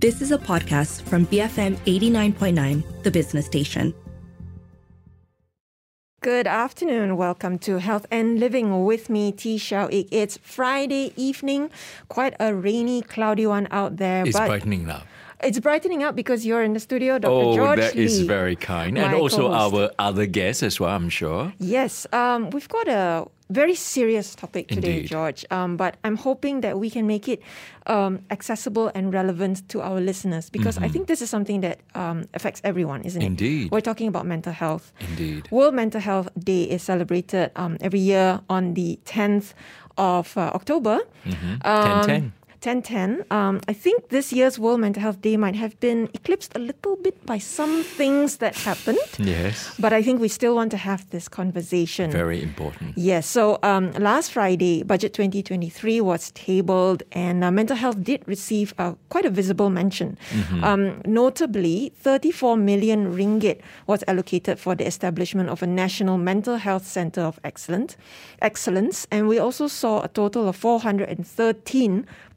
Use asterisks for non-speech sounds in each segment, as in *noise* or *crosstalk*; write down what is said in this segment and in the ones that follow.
This is a podcast from BFM 89.9, the business station. Good afternoon. Welcome to Health and Living with me, Tee Shiao Eek. It's Friday evening, quite a rainy, cloudy one out there. It's but brightening now. It's brightening up because you're in the studio, Dr. Oh, George that Lee. is very kind. And also co-host. our other guests as well, I'm sure. Yes, um, we've got a very serious topic today, Indeed. George. Um, but I'm hoping that we can make it um, accessible and relevant to our listeners because I think this is something that um, affects everyone, isn't it? Mm-hmm. Indeed. We're talking about mental health. Indeed. World Mental Health Day is celebrated um, every year on the 10th of uh, October. Mm-hmm. Um, 10-10. 1010. Um, I think this year's World Mental Health Day might have been eclipsed a little bit by some things that happened. Yes. But I think we still want to have this conversation. Very important. Yes. So um, last Friday, Budget 2023 was tabled, and uh, mental health did receive uh, quite a visible mention. Um, notably, 34 million ringgit was allocated for the establishment of a national mental health center of excellence. Excellence, and we also saw a total of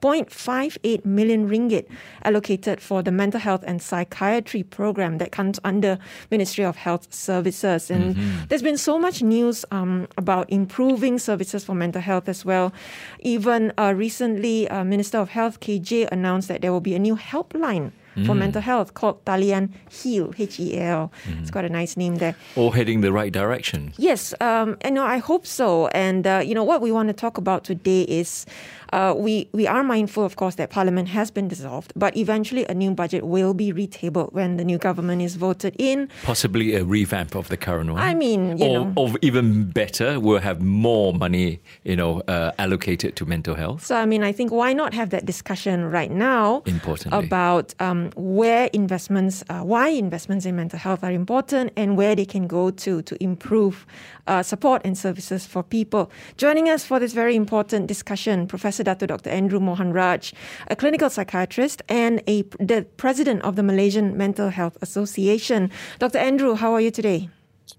413.58 million ringgit allocated for the mental health and psychiatry program that comes under Ministry of Health Services. And there's been so much news um, about improving services for mental health as well. Even uh, recently, uh, Minister of Health KJ announced that there will be a new helpline. For mental health called Talian Heal, H E L. It's got a nice name there. All heading the right direction. Yes, um, and no, I hope so. And uh, you know what we want to talk about today is uh, we we are mindful, of course, that Parliament has been dissolved, but eventually a new budget will be retabled when the new government is voted in. Possibly a revamp of the current one. I mean, you or, know. or even better, we'll have more money, you know, uh, allocated to mental health. So I mean, I think why not have that discussion right now Importantly. about um, where investments, uh, why investments in mental health are important, and where they can go to to improve uh, support and services for people. Joining us for this very important discussion, Professor Dato Dr. Andrew Mohanraj, a clinical psychiatrist and a the president of the Malaysian Mental Health Association. Dr. Andrew, how are you today?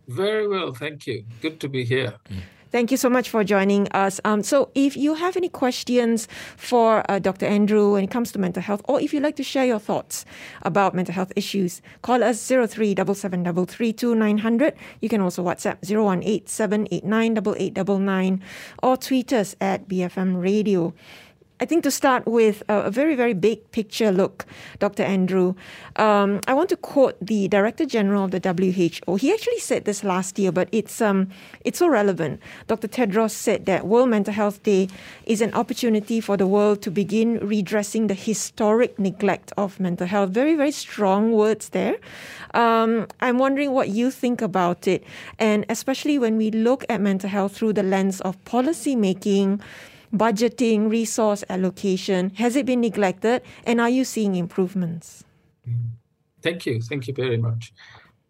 Very well, thank you. Good to be here. Mm. Thank you so much for joining us. Um, so, if you have any questions for uh, Dr. Andrew when it comes to mental health, or if you'd like to share your thoughts about mental health issues, call us 03 You can also WhatsApp 018 or tweet us at BFM Radio. I think to start with a, very, very big picture look, Dr. Andrew, um, I want to quote the Director General of the WHO. He actually said this last year, but it's um, it's so relevant. Dr. Tedros said that World Mental Health Day is an opportunity for the world to begin redressing the historic neglect of mental health. Very, very strong words there. Um, I'm wondering what you think about it, and especially when we look at mental health through the lens of policy making budgeting, resource allocation? Has it been neglected? And are you seeing improvements? Thank you. Thank you very much.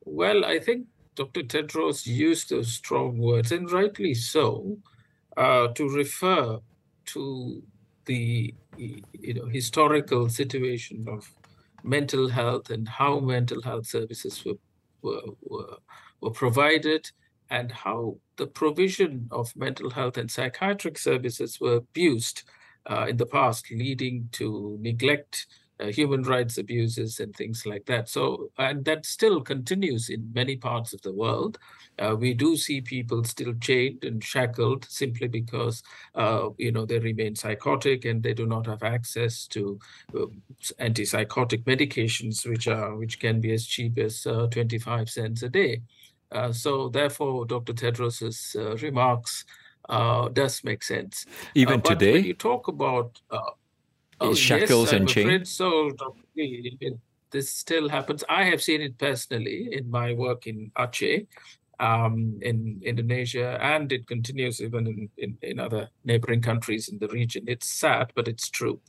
Well, I think Dr. Tedros used those strong words, and rightly so, uh, to refer to the you know historical situation of mental health and how mental health services were were, were, were provided and how the provision of mental health and psychiatric services were abused uh, in the past, leading to neglect, uh, human rights abuses, and things like that. So, and that still continues in many parts of the world. Uh, we do see people still chained and shackled simply because, uh, you know, they remain psychotic and they do not have access to um, antipsychotic medications, which are which can be as cheap as uh, 25 cents a day. Uh, so therefore, Dr. Tedros's uh, remarks uh, does make sense. Even today? when you talk about uh, Is shackles yes, and I'm So Dr. Lee, it- this still happens. I have seen it personally in my work in Aceh, um, in Indonesia, and it continues even in, in, in other neighboring countries in the region. It's sad, but it's true.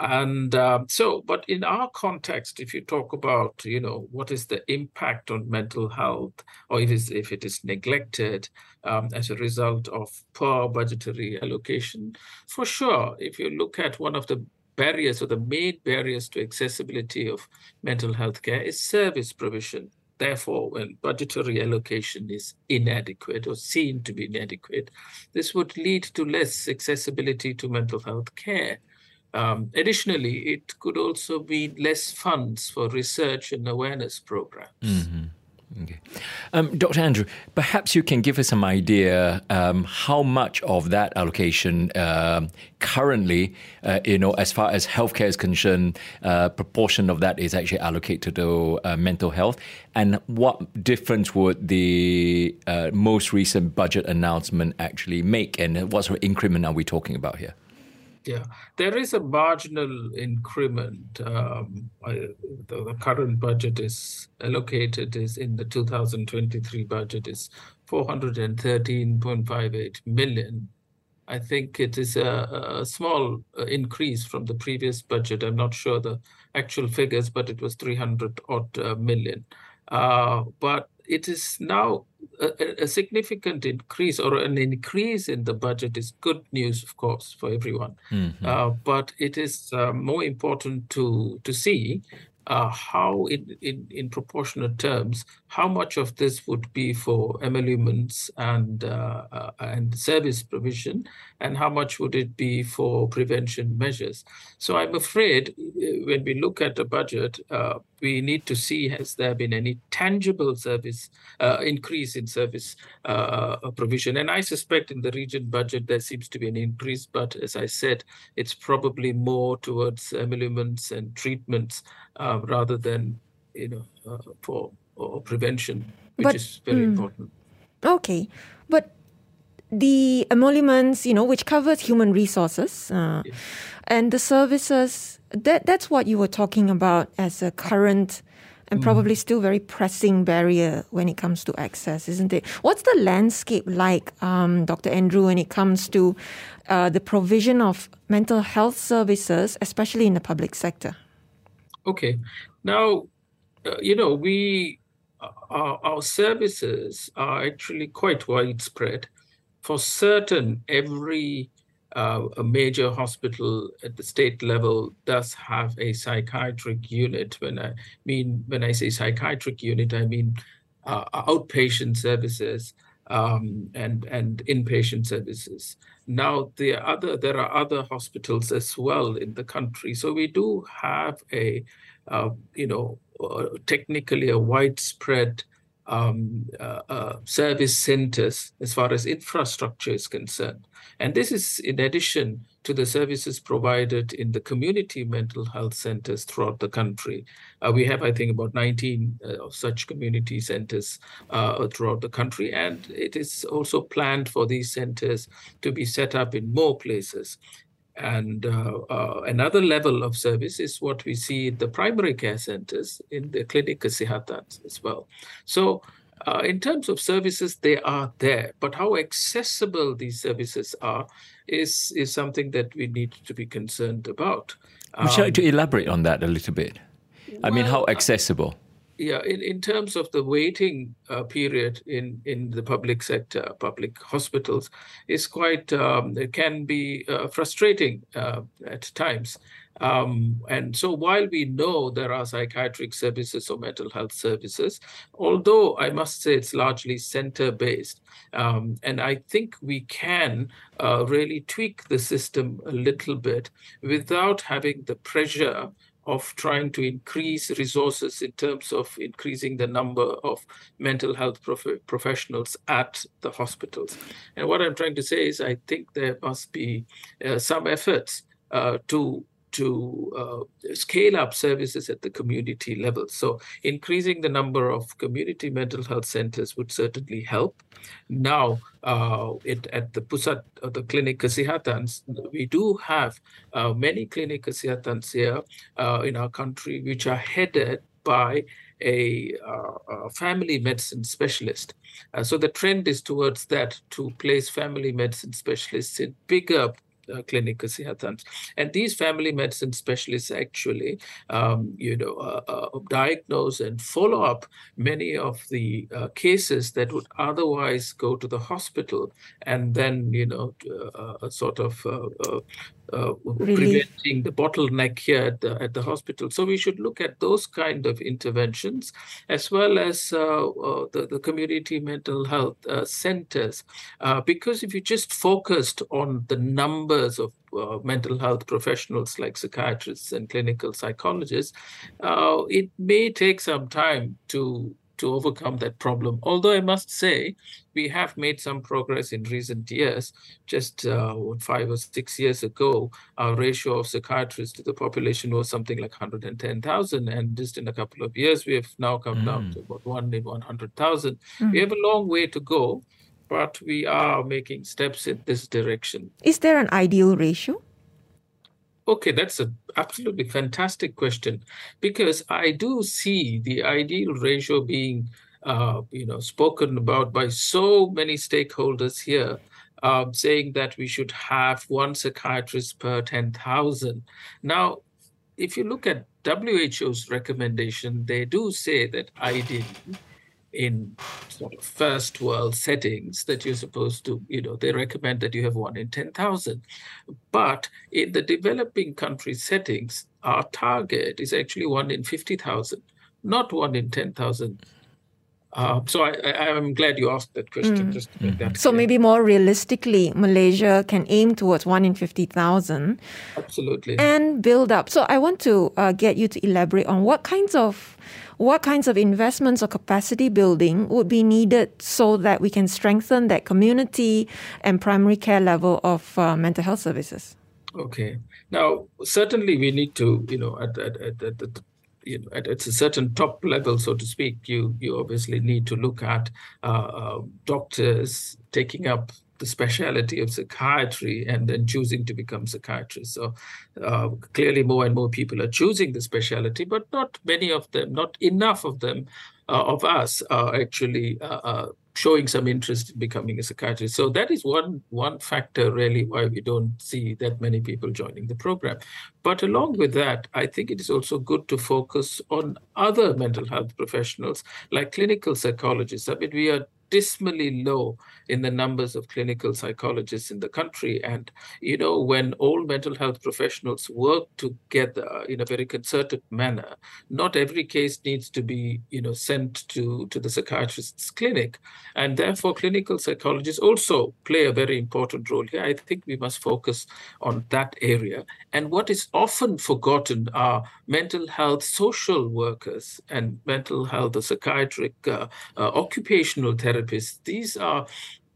And um, so, but in our context, if you talk about, you know, what is the impact on mental health, or if, it's, if it is neglected um, as a result of poor budgetary allocation, for sure, if you look at one of the barriers or the main barriers to accessibility of mental health care is service provision. Therefore, when budgetary allocation is inadequate or seen to be inadequate, this would lead to less accessibility to mental health care. Um, additionally, it could also be less funds for research and awareness programs. Mm-hmm. Okay. Um, Dr. Andrew, perhaps you can give us some idea um, how much of that allocation uh, currently, uh, you know, as far as healthcare is concerned, uh, proportion of that is actually allocated to uh, mental health, and what difference would the uh, most recent budget announcement actually make, and what sort of increment are we talking about here? Yeah, there is a marginal increment. Um, I, the, the, current budget is allocated is in the 2023 budget is 413.58 million. I think it is a, a, small uh, increase from the previous budget. I'm not sure the actual figures, but it was 300 odd uh, million. Uh, but it is now a, a, significant increase or an increase in the budget is good news, of course, for everyone. Mm-hmm. Uh, but it is uh, more important to to see uh, how, in, in, in proportionate terms, how much of this would be for emoluments and uh, uh, and service provision, and how much would it be for prevention measures. So I'm afraid uh, when we look at the budget, uh, we need to see has there been any tangible service uh, increase in service provision. And I suspect in the region budget there seems to be an increase, but as I said, it's probably more towards emoluments and treatments uh, rather than you know uh, for prevention, which but, is very mm, important. Okay, but the emoluments, you know, which covers human resources uh, yes. and the services. That that's what you were talking about as a current and mm. probably still very pressing barrier when it comes to access, isn't it? What's the landscape like, um, Dr. Andrew, when it comes to uh, the provision of mental health services, especially in the public sector? Okay. Now, uh, you know, we uh, our, our services are actually quite widespread. For certain, every uh, a major hospital at the state level does have a psychiatric unit. When I mean when I say psychiatric unit, I mean uh, outpatient services um, and and inpatient services. Now the other there are other hospitals as well in the country, so we do have a uh, you know uh, technically a widespread um, uh, uh, service centers as far as infrastructure is concerned. And this is in addition to the services provided in the community mental health centers throughout the country. Uh, we have, I think, about 19 uh, such community centers uh, throughout the country. And it is also planned for these centers to be set up in more places. And uh, uh, another level of service is what we see in the primary care centers, in the clinic kesihatan as well. So, uh, in terms of services, they are there, but how accessible these services are is is something that we need to be concerned about. Would you like to um, elaborate on that a little bit? I mean, how accessible? Yeah, in, in terms of the waiting uh, period in, in the public sector, public hospitals, is quite, um, it can be uh, frustrating uh, at times. Um, and so while we know there are psychiatric services or mental health services, although I must say it's largely center based, um, and I think we can uh, really tweak the system a little bit without having the pressure of trying to increase resources in terms of increasing the number of mental health prof- professionals at the hospitals. And what I'm trying to say is, I think there must be uh, some efforts uh, to to uh, scale up services at the community level. So increasing the number of community mental health centers would certainly help. Now, uh, it, at the Pusat, uh, the clinic Kesihatans, we do have uh, many clinic Kesihatans here uh, in our country, which are headed by a, uh, a, family medicine specialist. Uh, so the trend is towards that to place family medicine specialists in bigger uh, clinic. And these family medicine specialists actually, um, you know, uh, uh, diagnose and follow up many of the uh, cases that would otherwise go to the hospital and then, you know, uh, sort of uh, preventing the bottleneck here at the, at the hospital. So we should look at those kind of interventions as well as uh, uh, the, the community mental health uh, centers. Uh, because if you just focused on the number of uh, mental health professionals like psychiatrists and clinical psychologists, uh, it may take some time to to overcome that problem. Although I must say, we have made some progress in recent years. Just uh, five or six years ago, our ratio of psychiatrists to the population was something like 110,000. And just in a couple of years, we have now come mm. down to about one in 100,000. Mm. We have a long way to go, but we are making steps in this direction. Is there an ideal ratio? Okay, that's an absolutely fantastic question because I do see the ideal ratio being, uh, you know, spoken about by so many stakeholders here, um, saying that we should have one psychiatrist per 10,000. Now, if you look at WHO's recommendation, they do say that ideally in sort of first world settings that you're supposed to, you know, they recommend that you have one in 10,000. But in the developing country settings, our target is actually one in 50,000, not one in 10,000. Uh, so I, am glad you asked that question. Mm. Just to make that so maybe more realistically, Malaysia can aim towards one in fifty thousand. Absolutely. And build up. So I want to uh, get you to elaborate on what kinds of what kinds of investments or capacity building would be needed so that we can strengthen that community and primary care level of uh, mental health services? Okay. Now, certainly we need to, you know, at, at, at, at, at you know, at, at, a certain top level, so to speak, you you obviously need to look at uh, uh, doctors taking up the specialty of psychiatry and then choosing to become psychiatrists. So uh, clearly, more and more people are choosing the specialty, but not many of them, not enough of them, uh, of us, are actually uh, uh, showing some interest in becoming a psychiatrist. So that is one one factor really why we don't see that many people joining the program. But along with that, I think it is also good to focus on other mental health professionals like clinical psychologists. I mean, we are dismally low in the numbers of clinical psychologists in the country. And, you know, when all mental health professionals work together in a very concerted manner, not every case needs to be, you know, sent to, to the psychiatrist's clinic. And therefore, clinical psychologists also play a very important role here. I think we must focus on that area. And what is often forgotten are mental health social workers and mental health or psychiatric uh, uh, occupational therapists therapists. These are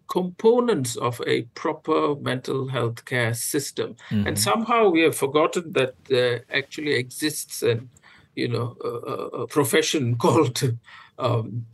components of a proper mental health care system. Mm-hmm. And somehow we have forgotten that there actually exists an, you know, a, a profession *laughs* called um,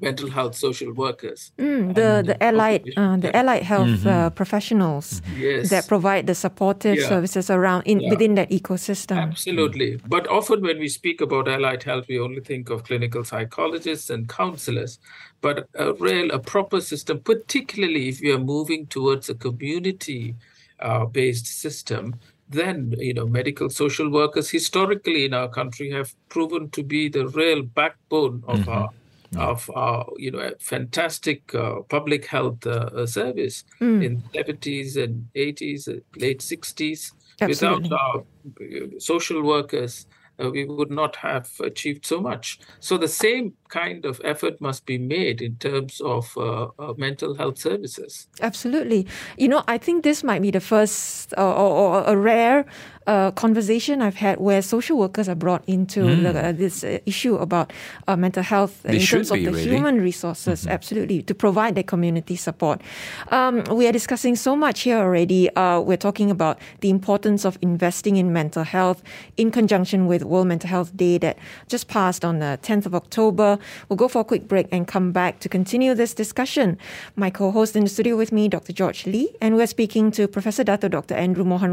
mental health social workers. Mm, the the allied uh, the allied health mm-hmm. uh, professionals yes. that provide the supportive yeah. services around in yeah. within that ecosystem. Absolutely, but often when we speak about allied health, we only think of clinical psychologists and counselors. But a real, a proper system, particularly if we are moving towards a community uh, based system, then you know medical social workers historically in our country have proven to be the real backbone of mm-hmm. our of uh, you know a fantastic uh, public health uh, service mm. in the 70s and 80s, uh, late 60s. Absolutely. Without uh, social workers, uh, we would not have achieved so much. So the same kind of effort must be made in terms of uh, uh, mental health services. Absolutely. You know, I think this might be the first or, or a rare uh, conversation I've had where social workers are brought into mm. the, uh, this uh, issue about uh, mental health they in terms be, of the really. human resources, mm-hmm. absolutely, to provide the community support. Um, we are discussing so much here already. Uh, we're talking about the importance of investing in mental health in conjunction with World Mental Health Day that just passed on the 10th of October. We'll go for a quick break and come back to continue this discussion. My co-host in the studio with me, Dr. George Lee, and we're speaking to Professor Dato Dr. Andrew Mohan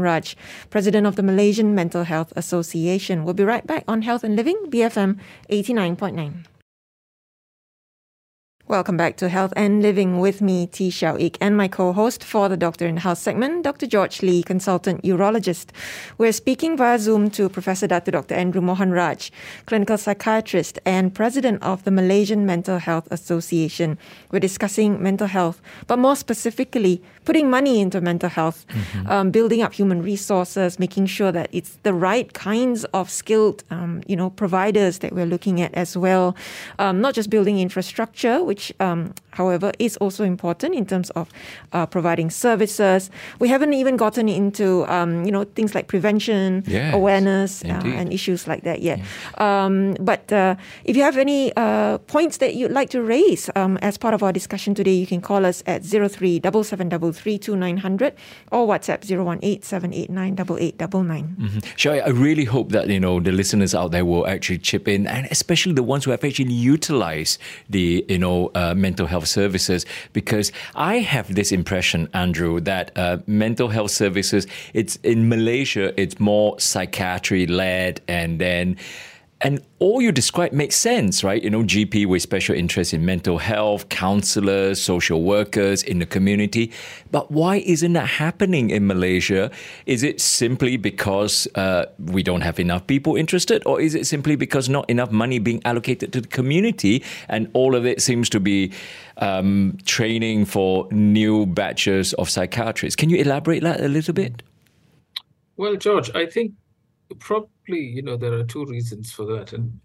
President of the Malaysian Mental Health Association. We'll be right back on Health and Living, BFM 89.9. Welcome back to Health and Living with me, Tee Shiao Eek, and my co-host for the Doctor in Health segment, Dr. George Lee, consultant urologist. We're speaking via Zoom to Professor Dr. Dr. Andrew Mohanraj, clinical psychiatrist and president of the Malaysian Mental Health Association. We're discussing mental health, but more specifically, putting money into mental health, mm-hmm. um, building up human resources, making sure that it's the right kinds of skilled, um, you know, providers that we're looking at as well. Um, not just building infrastructure, which um, however, is also important in terms of uh, providing services. We haven't even gotten into um, you know things like prevention, Yes, awareness, uh, and issues like that yet. Um, but uh, if you have any uh, points that you'd like to raise um, as part of our discussion today, you can call us at 03 773 or WhatsApp 018 789 8899. Mhm. Shall I, I really hope that you know the listeners out there will actually chip in, and especially the ones who have actually utilized the you know uh, mental health services, because I have this impression, Andrew, that uh, mental health services it's in Malaysia it's more psychiatry led, and then. And all you describe makes sense, right? You know, GP with special interest in mental health, counselors, social workers in the community. But why isn't that happening in Malaysia? Is it simply because uh, we don't have enough people interested, or is it simply because not enough money being allocated to the community, and all of it seems to be um, training for new batches of psychiatrists? Can you elaborate that a little bit? Well, George, I think probably, you know, there are two reasons for that, and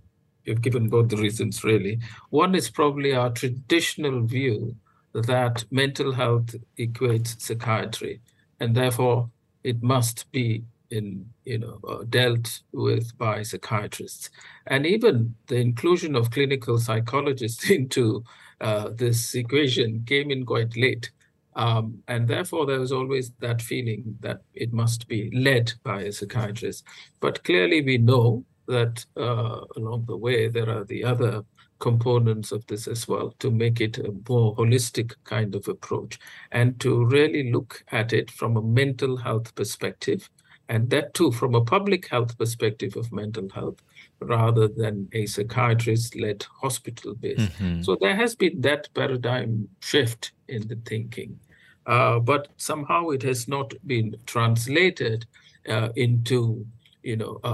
you've given both the reasons really. One is probably our traditional view that mental health equates psychiatry, and therefore it must be in, you know, uh, dealt with by psychiatrists. And even the inclusion of clinical psychologists *laughs* into uh, this equation came in quite late. Um, and therefore, there was always that feeling that it must be led by a psychiatrist. But clearly, we know that uh, along the way, there are the other components of this as well to make it a more holistic kind of approach and to really look at it from a mental health perspective. And that too, from a public health perspective of mental health, rather than a psychiatrist led hospital base. So there has been that paradigm shift in the thinking. Uh, but somehow it has not been translated uh, into you know uh,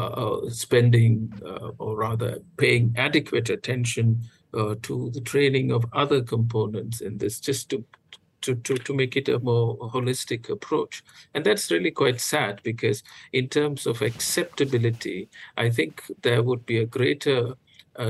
uh, spending uh, or rather paying adequate attention uh, to the training of other components in this just to to, to, to make it a more holistic approach. And that's really quite sad because, in terms of acceptability, I think there would be a greater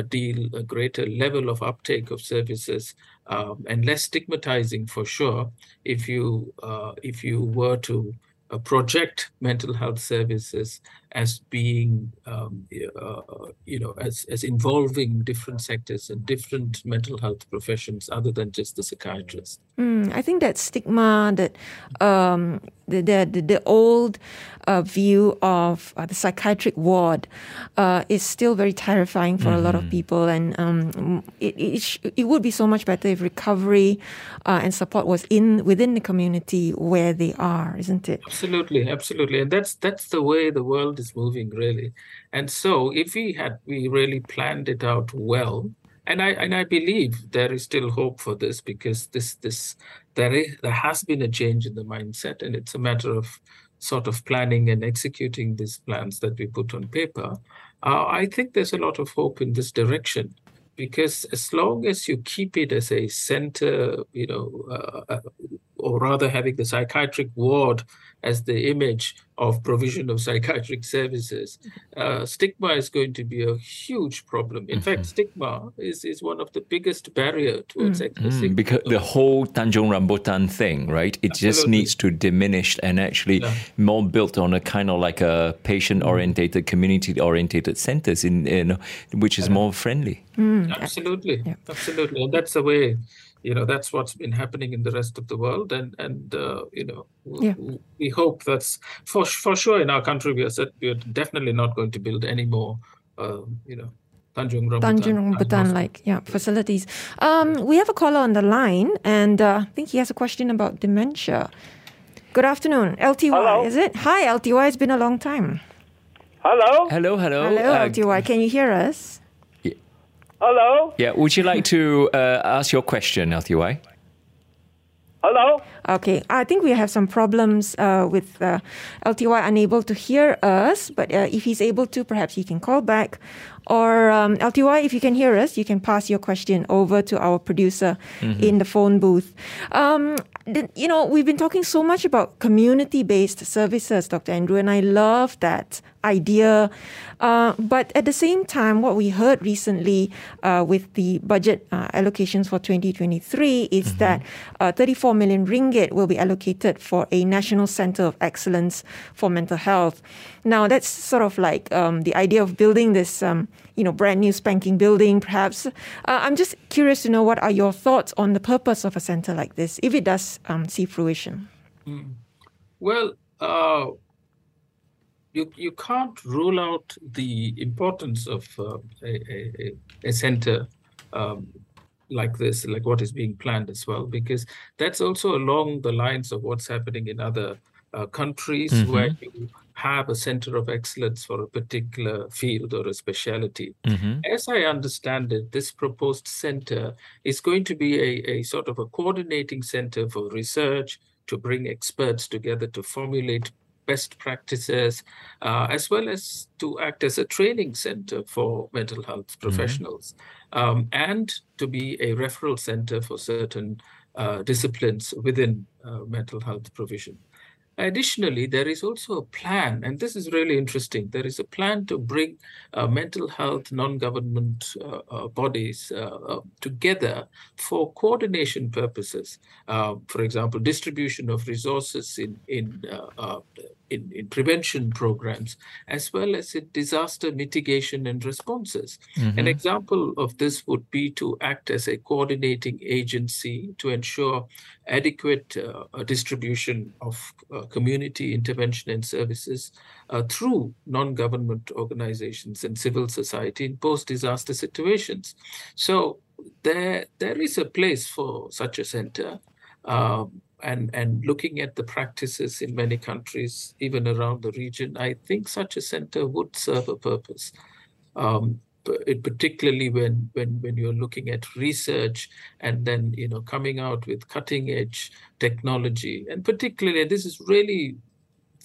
deal, a greater level of uptake of services, um, and less stigmatizing for sure. If you uh, if you were to uh, project mental health services as being, um, uh, you know, as as involving different sectors and different mental health professions other than just the psychiatrist. Mm, I think that stigma, that um, the, the the the old uh, view of uh, the psychiatric ward, uh, is still very terrifying for a lot of people, and um, it it, sh- it would be so much better if recovery uh, and support was in within the community where they are, isn't it? Absolutely, absolutely, and that's that's the way the world is moving, really. And so, if we had we really planned it out well, and I and I believe there is still hope for this because this this there is there has been a change in the mindset, and it's a matter of sort of planning and executing these plans that we put on paper. Uh, I think there's a lot of hope in this direction because as long as you keep it as a center, you know, uh, uh, or rather having the psychiatric ward as the image of provision of psychiatric services, uh, stigma is going to be a huge problem. In fact, stigma is, is one of the biggest barrier towards accessing Mm, because the whole Tanjung Rambutan thing, right? It just needs to diminish and actually Yeah. more built on a kind of like a patient-orientated, community-orientated centers in, in which is more friendly. Absolutely, absolutely, and that's the way, you know, that's what's been happening in the rest of the world, and and uh, you know, Yeah. we hope that's for for sure in our country. We are set, we are definitely not going to build any more, uh, you know, Tanjung Rambutan. Tanjung Rambutan like yeah facilities. Um, we have a caller on the line, and uh, I think he has a question about dementia. Good afternoon, LTY. Hello. Is it? Hi, LTY. It's been a long time. Hello? Hello, hello. Hello, Uh, LTY. Can you hear us? Hello? yeah, would you like to uh, ask your question, LTY? Hello? Okay, I think we have some problems uh, with uh, LTY unable to hear us, but uh, if he's able to, perhaps he can call back. Or um, LTY, if you can hear us, you can pass your question over to our producer in the phone booth. Um, the- you know, we've been talking so much about community based services, Dr. Andrew, and I love that idea. Uh, but at the same time, what we heard recently uh, with the budget uh, allocations for 2023 is mm-hmm. that uh, 34 million ringgit will be allocated for a national center of excellence for mental health. Now, that's sort of like um, the idea of building this, um, you know, brand new spanking building, perhaps. Uh, I'm just curious to know what are your thoughts on the purpose of a center like this, if it does um, see fruition. Mm. Well, uh, you you can't rule out the importance of uh, a, a, a center um, like this, like what is being planned as well, because that's also along the lines of what's happening in other uh, countries mm-hmm. where you have a center of excellence for a particular field or a specialty. Mm-hmm. As I understand it, this proposed center is going to be a, a sort of a coordinating center for research, to bring experts together to formulate best practices, uh, as well as to act as a training center for mental health mm-hmm. professionals, mm-hmm. um, and to be a referral center for certain uh, disciplines within uh, mental health provision. Additionally, there is also a plan, and this is really interesting. There is a plan to bring uh, mental health non government uh, uh, bodies uh, uh, together for coordination purposes. Uh, for example, distribution of resources in, in in, in prevention programs as well as in disaster mitigation and responses. Mm-hmm. An example of this would be to act as a coordinating agency to ensure adequate uh, distribution of uh, community intervention and services uh, through non government organizations and civil society in post disaster situations. So there, there is a place for such a center. Um, and and looking at the practices in many countries, even around the region, I think such a center would serve a purpose. Um, particularly when when when you're looking at research and then you know coming out with cutting edge technology, and particularly this is really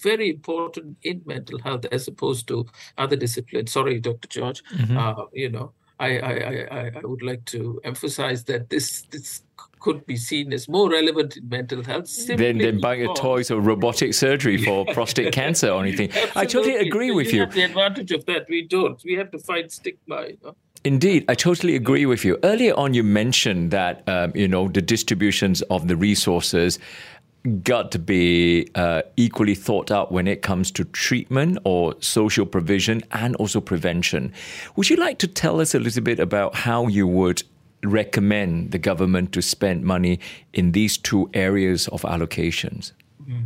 very important in mental health as opposed to other disciplines. Sorry, Dr. George. Mm-hmm. Uh, you know, I, I, I, I would like to emphasize that this this could be seen as more relevant in mental health than, than buying a toys or robotic surgery for *laughs* prostate cancer or anything. Absolutely. I totally agree with you. the advantage of that, we don't. We have to fight stigma. You know? Indeed, I totally agree with you. Earlier on, you mentioned that um, you know the distributions of the resources got to be uh, equally thought out when it comes to treatment or social provision and also prevention. Would you like to tell us a little bit about how you would recommend the government to spend money in these two areas of allocations? Mm.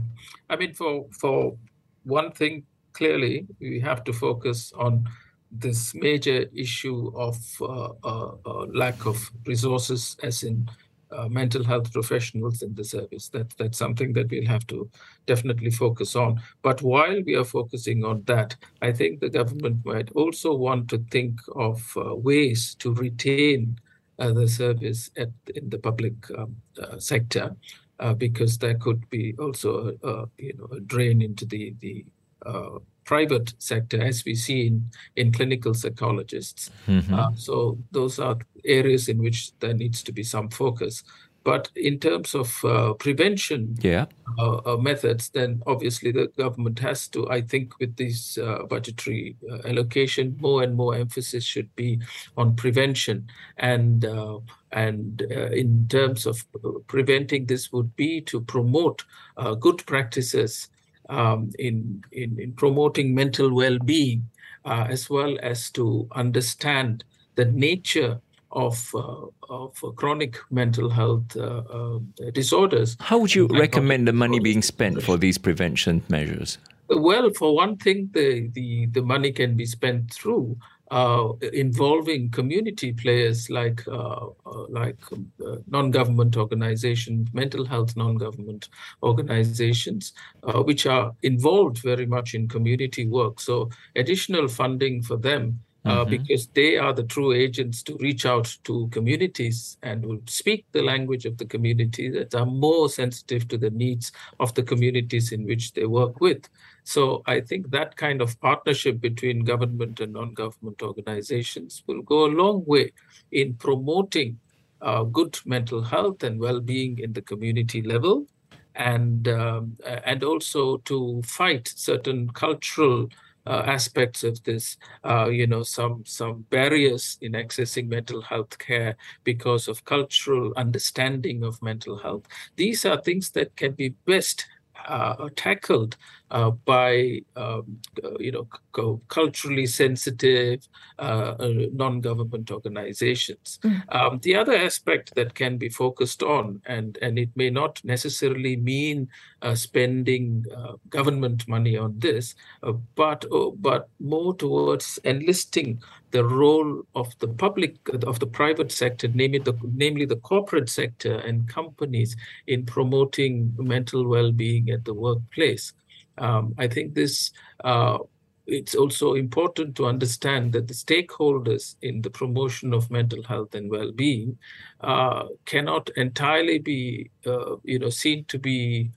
I mean, for for one thing, clearly we have to focus on this major issue of uh, uh, uh, lack of resources, as in uh, mental health professionals in the service. That that's something that we'll have to definitely focus on. But while we are focusing on that, I think the government might also want to think of uh, ways to retain uh, the service at, in the public um, uh, sector, uh, because there could be also a, a, you know a drain into the the private sector, as we see in, in clinical psychologists. Mm-hmm. Uh, so those are areas in which there needs to be some focus. But in terms of uh, prevention yeah. uh, uh methods, then obviously the government has to, I think, with this uh, budgetary uh, allocation, more and more emphasis should be on prevention. And and in terms of preventing this, would be to promote good practices um, in, in in promoting mental well-being, as well as to understand the nature of uh, of chronic mental health uh, uh, disorders. How would you recommend the money being spent for these prevention measures? Well, for one thing, the the, the money can be spent through uh, involving community players like uh, uh, like um, non-government organizations, mental health non-government organizations, which are involved very much in community work. So additional funding for them uh, mm-hmm. because they are the true agents to reach out to communities and will speak the language of the community that are more sensitive to the needs of the communities in which they work with. So I think that kind of partnership between government and non-government organizations will go a long way in promoting uh, good mental health and well-being in the community level, and um, and also to fight certain cultural uh, aspects of this, uh, you know, some some barriers in accessing mental health care because of cultural understanding of mental health. These are things that can be best uh, tackled uh, by um, uh, you know culturally sensitive uh, uh, non-government organizations. Mm. Um, the other aspect that can be focused on, and and it may not necessarily mean uh, spending government money on this, but but more towards enlisting the role of the public of the private sector, namely the namely the corporate sector and companies in promoting mental well-being at the workplace. Um, I think this uh, it's also important to understand that the stakeholders in the promotion of mental health and well-being uh, cannot entirely be uh, you know seen to be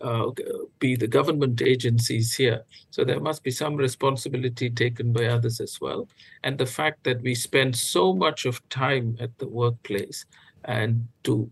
uh, be the government agencies here. So there must be some responsibility taken by others as well. And the fact that we spend so much of time at the workplace and to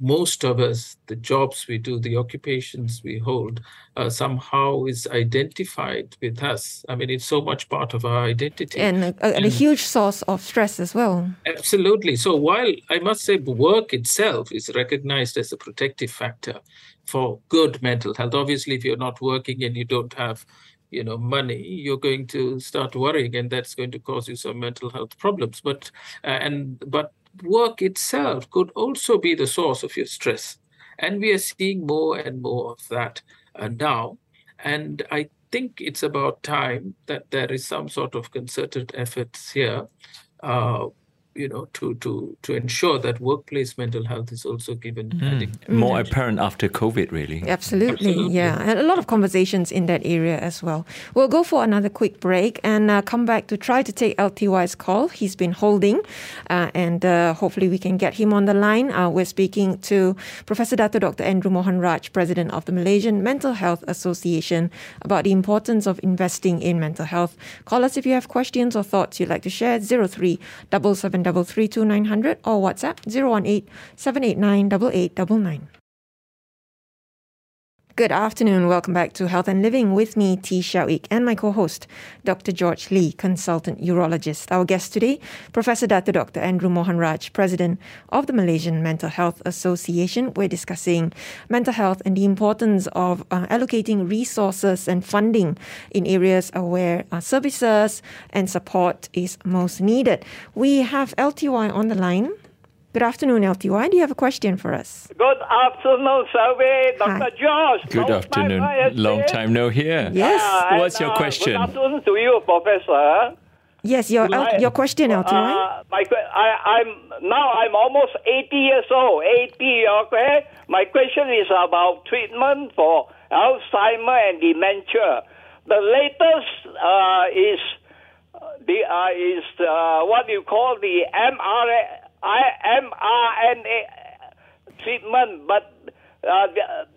most of us, the jobs we do, the occupations we hold, uh, somehow is identified with us. I mean, it's so much part of our identity. And a, and a huge source of stress as well. Absolutely. So, while I must say work itself is recognized as a protective factor for good mental health, obviously, if you're not working and you don't have you know money you're going to start worrying and that's going to cause you some mental health problems but uh, and but work itself could also be the source of your stress. And we are seeing more and more of that uh, now. And I think it's about time that there is some sort of concerted efforts here uh, you know to to to ensure that workplace mental health is also given mm. more mm. apparent after covid really. Absolutely, absolutely, yeah. And a lot of conversations in that area as well. We'll go for another quick break and uh, come back to try to take lty's call. He's been holding uh, and uh, hopefully we can get him on the line. Uh, we're speaking to professor Dato dr andrew mohan raj president of the malaysian mental health association about the importance of investing in mental health. Call us if you have questions or thoughts you'd like to share. 03 733 or WhatsApp 018 789 8899. Good afternoon. Welcome back to Health and Living with me, Tee Shiao and my co-host, Dr. George Lee, consultant urologist. Our guest today, Professor Dr. Dr. Andrew Mohanraj, president of the Malaysian Mental Health Association. We're discussing mental health and the importance of uh, allocating resources and funding in areas where uh, services and support is most needed. We have LTY on the line. Good afternoon, LTY. Do you have a question for us? Good afternoon, Survey, Dr. Hi. George. Good long afternoon. Time Long time no here. Yes. Uh, What's your question? Good afternoon to you, Professor. Yes, your L- your question, LTY. Uh, my, I, I'm now I'm almost 80 years old. 80. Okay. My question is about treatment for Alzheimer and dementia. The latest uh, is the uh, is uh, what you call the mRNA mRNA treatment, but uh,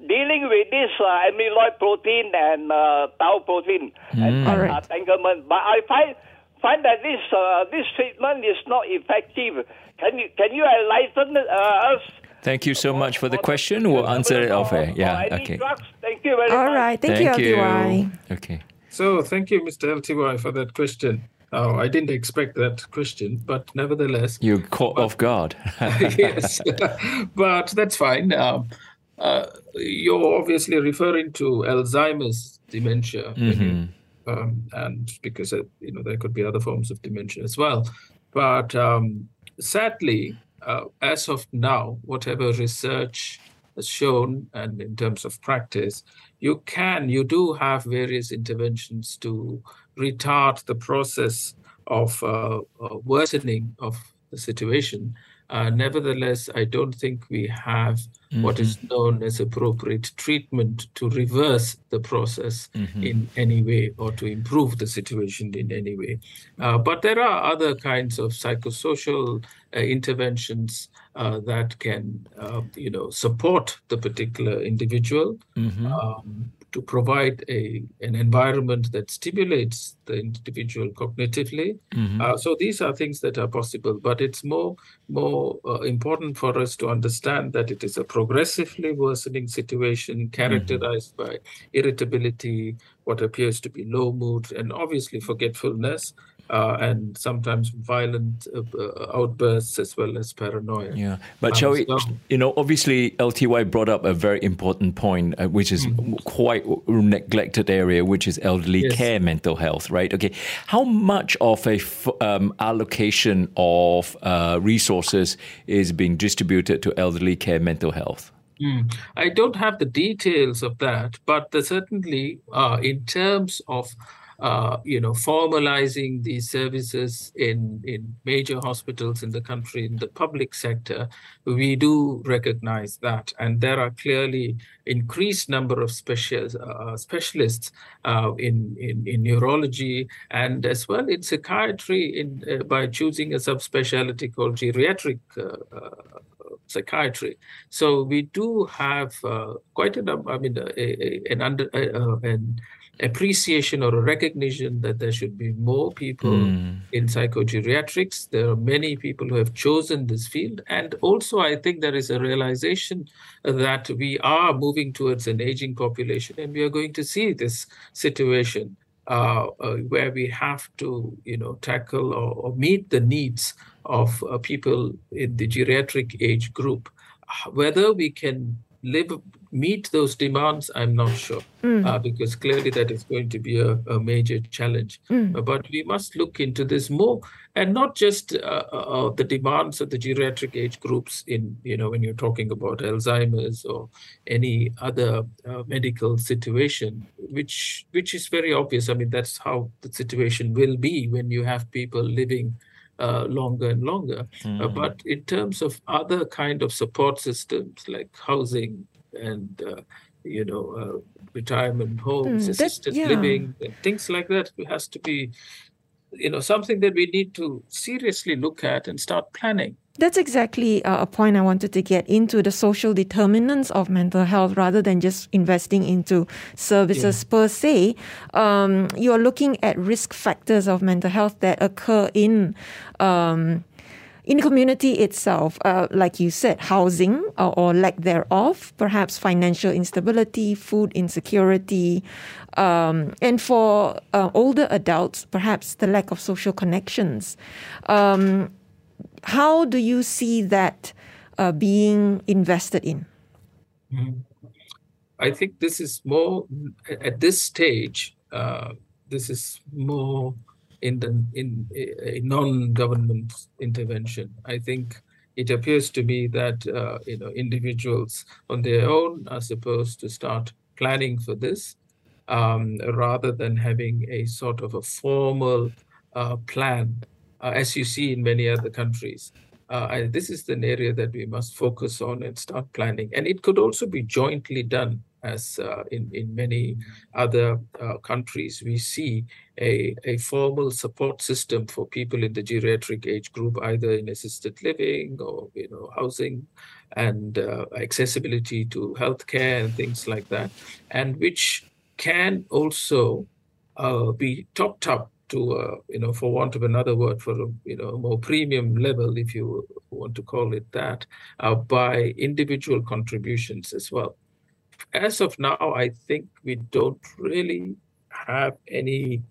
dealing with this uh, amyloid protein and uh, tau protein mm. and right. entanglement. But I find find that this uh, this treatment is not effective. Can you can you enlighten uh, us? Thank you so much for the question. We'll answer it off air. Yeah. Okay. Drugs? Thank you very All much. All right. Thank, thank you, LTY. Okay. So thank you, Mr. LTY, for that question. Oh, I didn't expect that question, but nevertheless. You caught but, off guard. *laughs* *laughs* yes, *laughs* but that's fine. Um, uh, you're obviously referring to Alzheimer's dementia, mm-hmm. um, and because uh, you know there could be other forms of dementia as well. But um, sadly, uh, as of now, whatever research shown, and in terms of practice, you can, you do have various interventions to retard the process of uh, uh, worsening of the situation. Uh, nevertheless, I don't think we have mm-hmm. what is mm-hmm. known as appropriate treatment to reverse the process mm-hmm. in any way or to improve the situation in any way. Uh, but there are other kinds of psychosocial uh, interventions uh, that can, you know, support the particular individual. Mm-hmm. Um, to provide a an environment that stimulates the individual cognitively. Mm-hmm. Uh, so these are things that are possible, but it's more more uh, important for us to understand that it is a progressively worsening situation characterized mm-hmm. by irritability, what appears to be low mood, and obviously forgetfulness uh, and sometimes violent uh, uh, outbursts as well as paranoia. Yeah, but um, shall we? So, you know, obviously, LTY brought up a very important point, uh, which is mm-hmm. quite neglected area, which is elderly yes. care mental health. Right? Okay, how much of a f- um, allocation of uh, resources is being distributed to elderly care mental health? Mm. I don't have the details of that, but certainly, uh, in terms of uh, you know, formalizing these services in, in major hospitals in the country, in the public sector, we do recognize that. And there are clearly increased number of special, uh, specialists uh, in, in, in neurology and as well in psychiatry in, uh, by choosing a subspecialty called geriatric uh, psychiatry. So we do have quite a number. I mean, a, a, an under an appreciation or a recognition that there should be more people mm. in psychogeriatrics. There are many people who have chosen this field. And also, I think there is a realization that we are moving towards an aging population and we are going to see this situation. Uh, uh, where we have to, you know, tackle or, or meet the needs of uh, people in the geriatric age group. Whether we can live meet those demands, I'm not sure, mm. uh, because clearly that is going to be a, a major challenge. Mm. Uh, but we must look into this more, and not just uh, uh, uh, the demands of the geriatric age groups. In you know, when you're talking about Alzheimer's or any other uh, medical situation, which which is very obvious. I mean, that's how the situation will be when you have people living. Uh, longer and longer. Mm. Uh, but in terms of other kind of support systems like housing, and uh, you know uh, retirement homes, mm, assisted yeah. living, things like that has to be you know something that we need to seriously look at and start planning. That's exactly uh, a point I wanted to get into the social determinants of mental health rather than just investing into services yeah. per se. Um, you're looking at risk factors of mental health that occur in um, in the community itself, uh, like you said, housing or, or, lack thereof, perhaps financial instability, food insecurity, um, and for uh, older adults, perhaps the lack of social connections. Um, how do you see that uh, being invested in? Mm-hmm. I think this is more at this stage. Uh, this is more in the in a, non-government intervention. I think it appears to me that uh, you know individuals on their own are supposed to start planning for this um, rather than having a sort of a formal uh, plan, uh, as you see in many other countries. Uh, this is an area that we must focus on and start planning. And it could also be jointly done as uh, in, in many other uh, countries, we see a, a formal support system for people in the geriatric age group, either in assisted living or you know housing and uh, accessibility to healthcare and things like that, and which can also uh, be topped up to uh, you know for want of another word for a you know more premium level if you want to call it that uh, by individual contributions as well as of now, I think we don't really have any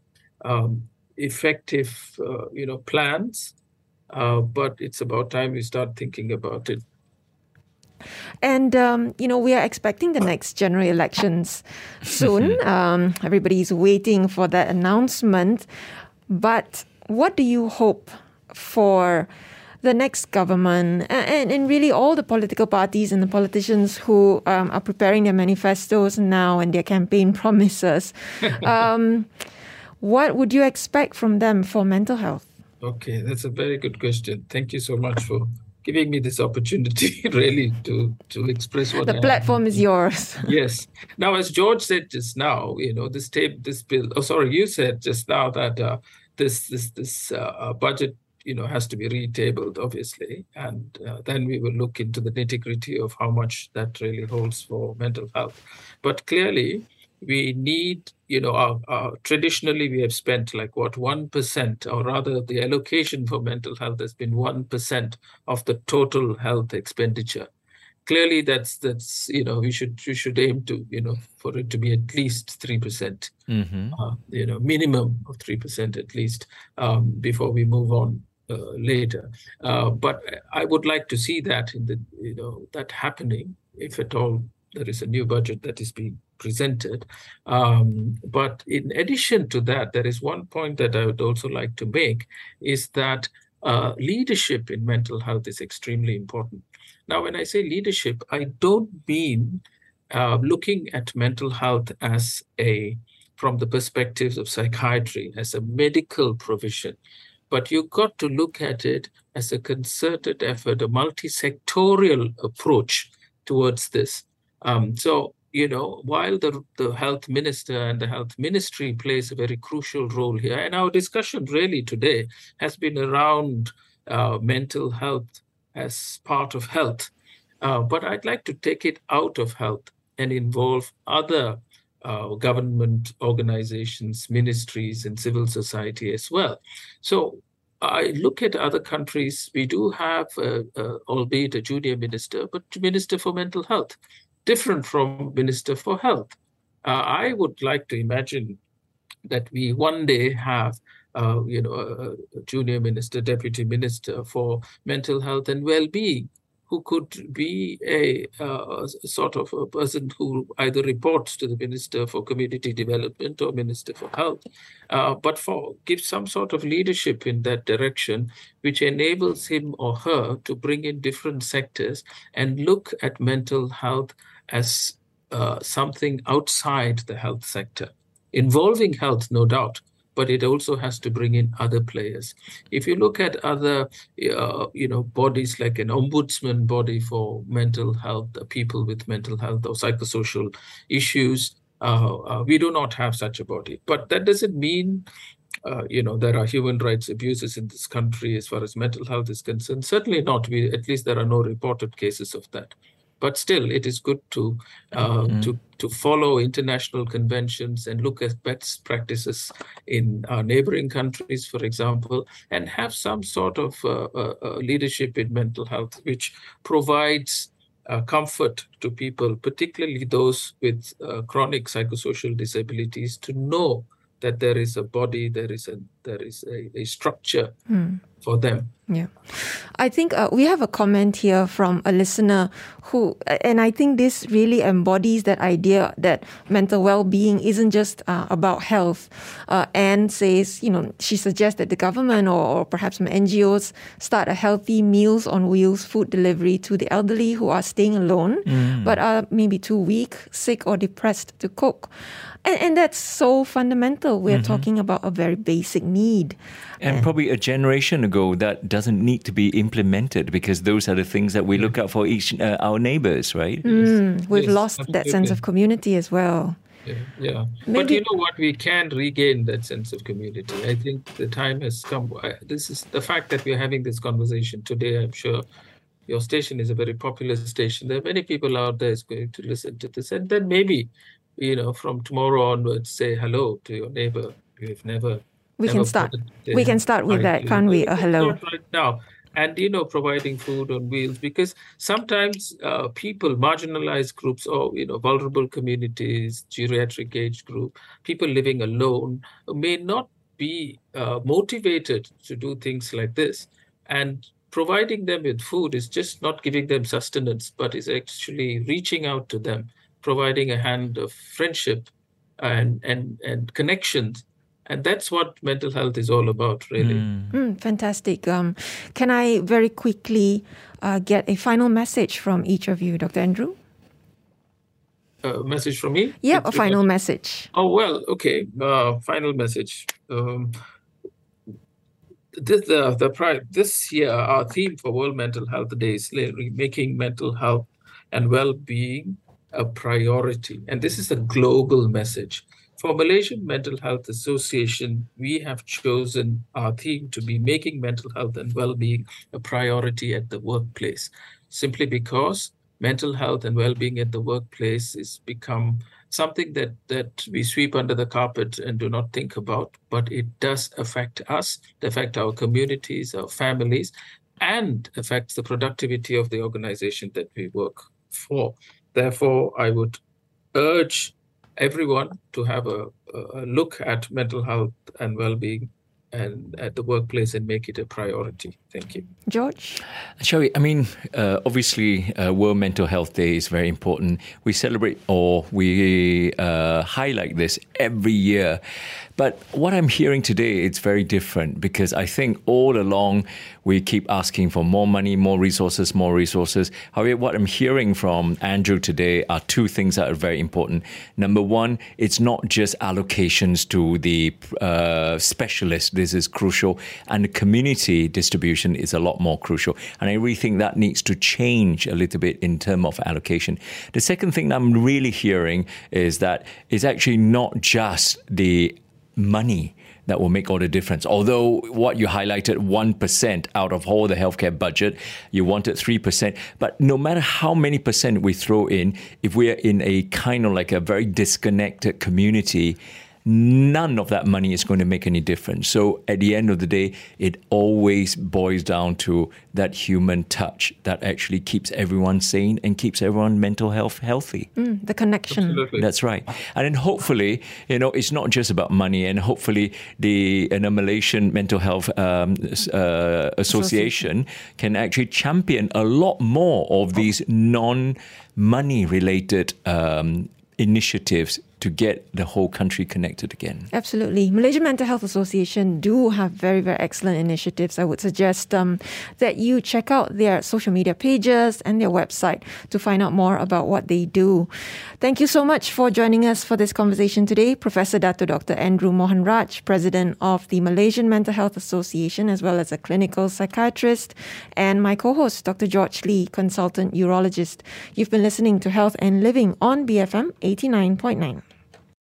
um, effective, uh, you know, plans. Uh, but it's about time we start thinking about it. And um, you know, we are expecting the next general elections soon. *laughs* um, everybody's waiting for that announcement. But what do you hope for? The next government and, and really all the political parties and the politicians who um, are preparing their manifestos now and their campaign *laughs* promises. *laughs* um, what would you expect from them for mental health? Okay, that's a very good question. Thank you so much for giving me this opportunity *laughs* really to to express what the I platform am. is yours yes now as george said just now you know this tape this bill oh sorry you said just now that uh, this this this uh, uh budget you know has to be retabled obviously and uh, then we will look into the nitty gritty of how much that really holds for mental health but clearly we need, you know, our, our, traditionally we have spent like what, 1%, or rather the allocation for mental health has been 1% of the total health expenditure. Clearly, that's that's you know we should we should aim to you know for it to be at least three percent, mm-hmm. uh, you know minimum of three percent at least um, before we move on later. Uh, but I would like to see that in the you know that happening if at all there is a new budget that is being presented. Um, but in addition to that, there is one point that I would also like to make is that uh, leadership in mental health is extremely important. Now, when I say leadership, I don't mean uh, looking at mental health as a from the perspectives of psychiatry as a medical provision but you've got to look at it as a concerted effort, a multi-sectorial approach towards this. Um, so you know, while the, the health minister and the health ministry plays a very crucial role here, and our discussion really today has been around uh, mental health as part of health. Uh, but I'd like to take it out of health and involve other uh, government organizations, ministries, and civil society as well. So I look at other countries, we do have, uh, uh, albeit a junior minister, but minister for mental health different from Minister for Health. Uh, I would like to imagine that we one day have, uh, you know, a, a, junior minister, deputy minister for mental health and well-being, who could be a, uh, sort of a person who either reports to the minister for community development or minister for health, uh, but for give some sort of leadership in that direction, which enables him or her to bring in different sectors and look at mental health as uh, something outside the health sector, involving health, no doubt, but it also has to bring in other players. If you look at other, uh, you know, bodies like an ombudsman body for mental health, uh, people with mental health or psychosocial issues, uh, uh, we do not have such a body. But that doesn't mean uh, you know there are human rights abuses in this country as far as mental health is concerned certainly not we at least there are no reported cases of that but still, it is good to uh, mm-hmm. to to follow international conventions and look at best practices in our neighboring countries, for example, and have some sort of uh, uh, uh leadership in mental health, which provides uh, comfort to people, particularly those with uh, chronic psychosocial disabilities, to know that there is a body, there is a there is a, a structure mm. for them. Yeah, I think uh, we have a comment here from a listener who, and I think this really embodies that idea that mental well-being isn't just uh, about health. Uh, Anne says, you know, she suggests that the government or, or perhaps some NGOs start a healthy meals on wheels food delivery to the elderly who are staying alone, mm. but are maybe too weak, sick, or depressed to cook. And, and that's so fundamental. We're mm-hmm. talking about a very basic need. And, and, probably a generation ago, that doesn't need to be implemented because those are the things that we look out for each uh, our neighbors, right? Mm, yes. We've yes, lost absolutely. that sense of community as well. Yeah, yeah. but you know what? We can regain that sense of community. I think the time has come. This is the fact that we're having this conversation today. I'm sure your station is a very popular station. There are many people out there is going to listen to this, and then maybe you know, from tomorrow onwards, say hello to your neighbor you've never. We never can start. We can start with that, can't we? A hello. Right now, and you know, providing food on wheels because sometimes uh, people, marginalized groups, or you know, vulnerable communities, geriatric age group, people living alone, may not be uh, motivated to do things like this, and providing them with food is just not giving them sustenance, but is actually reaching out to them providing a hand of friendship and and and connections. And that's what mental health is all about really. Mm. Mm, fantastic. Um, can i very quickly uh, get a final message from each of you dr andrew? A message from me? Yeah a final message. Oh well okay. Uh, final message. Um, this the the this year our theme for world mental health day is making mental health and well-being a priority. And this is a global message. For Malaysian Mental Health Association, we have chosen our theme to be making mental health and well being a priority at the workplace, simply because mental health and well-being at the workplace is become something that that we sweep under the carpet and do not think about but it does affect us affect our communities our families and affects the productivity of the organization that we work for therefore i would urge everyone to have a, a look at mental health and well-being and at the workplace and make it a priority. Thank you. George? Shall I mean, uh, obviously, uh, World Mental Health Day is very important. We celebrate or we uh, highlight this every year. But what I'm hearing today, it's very different because I think all along we keep asking for more money, more resources, more resources. However, what I'm hearing from Andrew today are two things that are very important. Number one, it's not just allocations to the uh, specialists. This is crucial. And the community distribution is a lot more crucial. And I really think that needs to change a little bit in terms of allocation. The second thing I'm really hearing is that it's actually not just the money that will make all the difference. Although what you highlighted, 1% out of all the healthcare budget, you wanted 3%. But no matter how many percent we throw in, if we're in a kind of like a very disconnected community, none of that money is going to make any difference. So at the end of the day, it always boils down to that human touch that actually keeps everyone sane and keeps everyone mental health healthy. Mm, the connection. Absolutely. That's right. And then hopefully, you know, it's not just about money. And hopefully, the uh, Malaysian Mental Health um, uh, Association can actually champion a lot more of these non-money related um, initiatives to get the whole country connected again. Absolutely. Malaysian Mental Health Association do have very, very excellent initiatives. I would suggest um, that you check out their social media pages and their website to find out more about what they do. Thank you so much for joining us for this conversation today, Professor Dato Dr. Andrew Mohanraj, President of the Malaysian Mental Health Association, as well as a clinical psychiatrist, and my co host, Dr. George Lee, consultant urologist. You've been listening to Health and Living on BFM 89.9.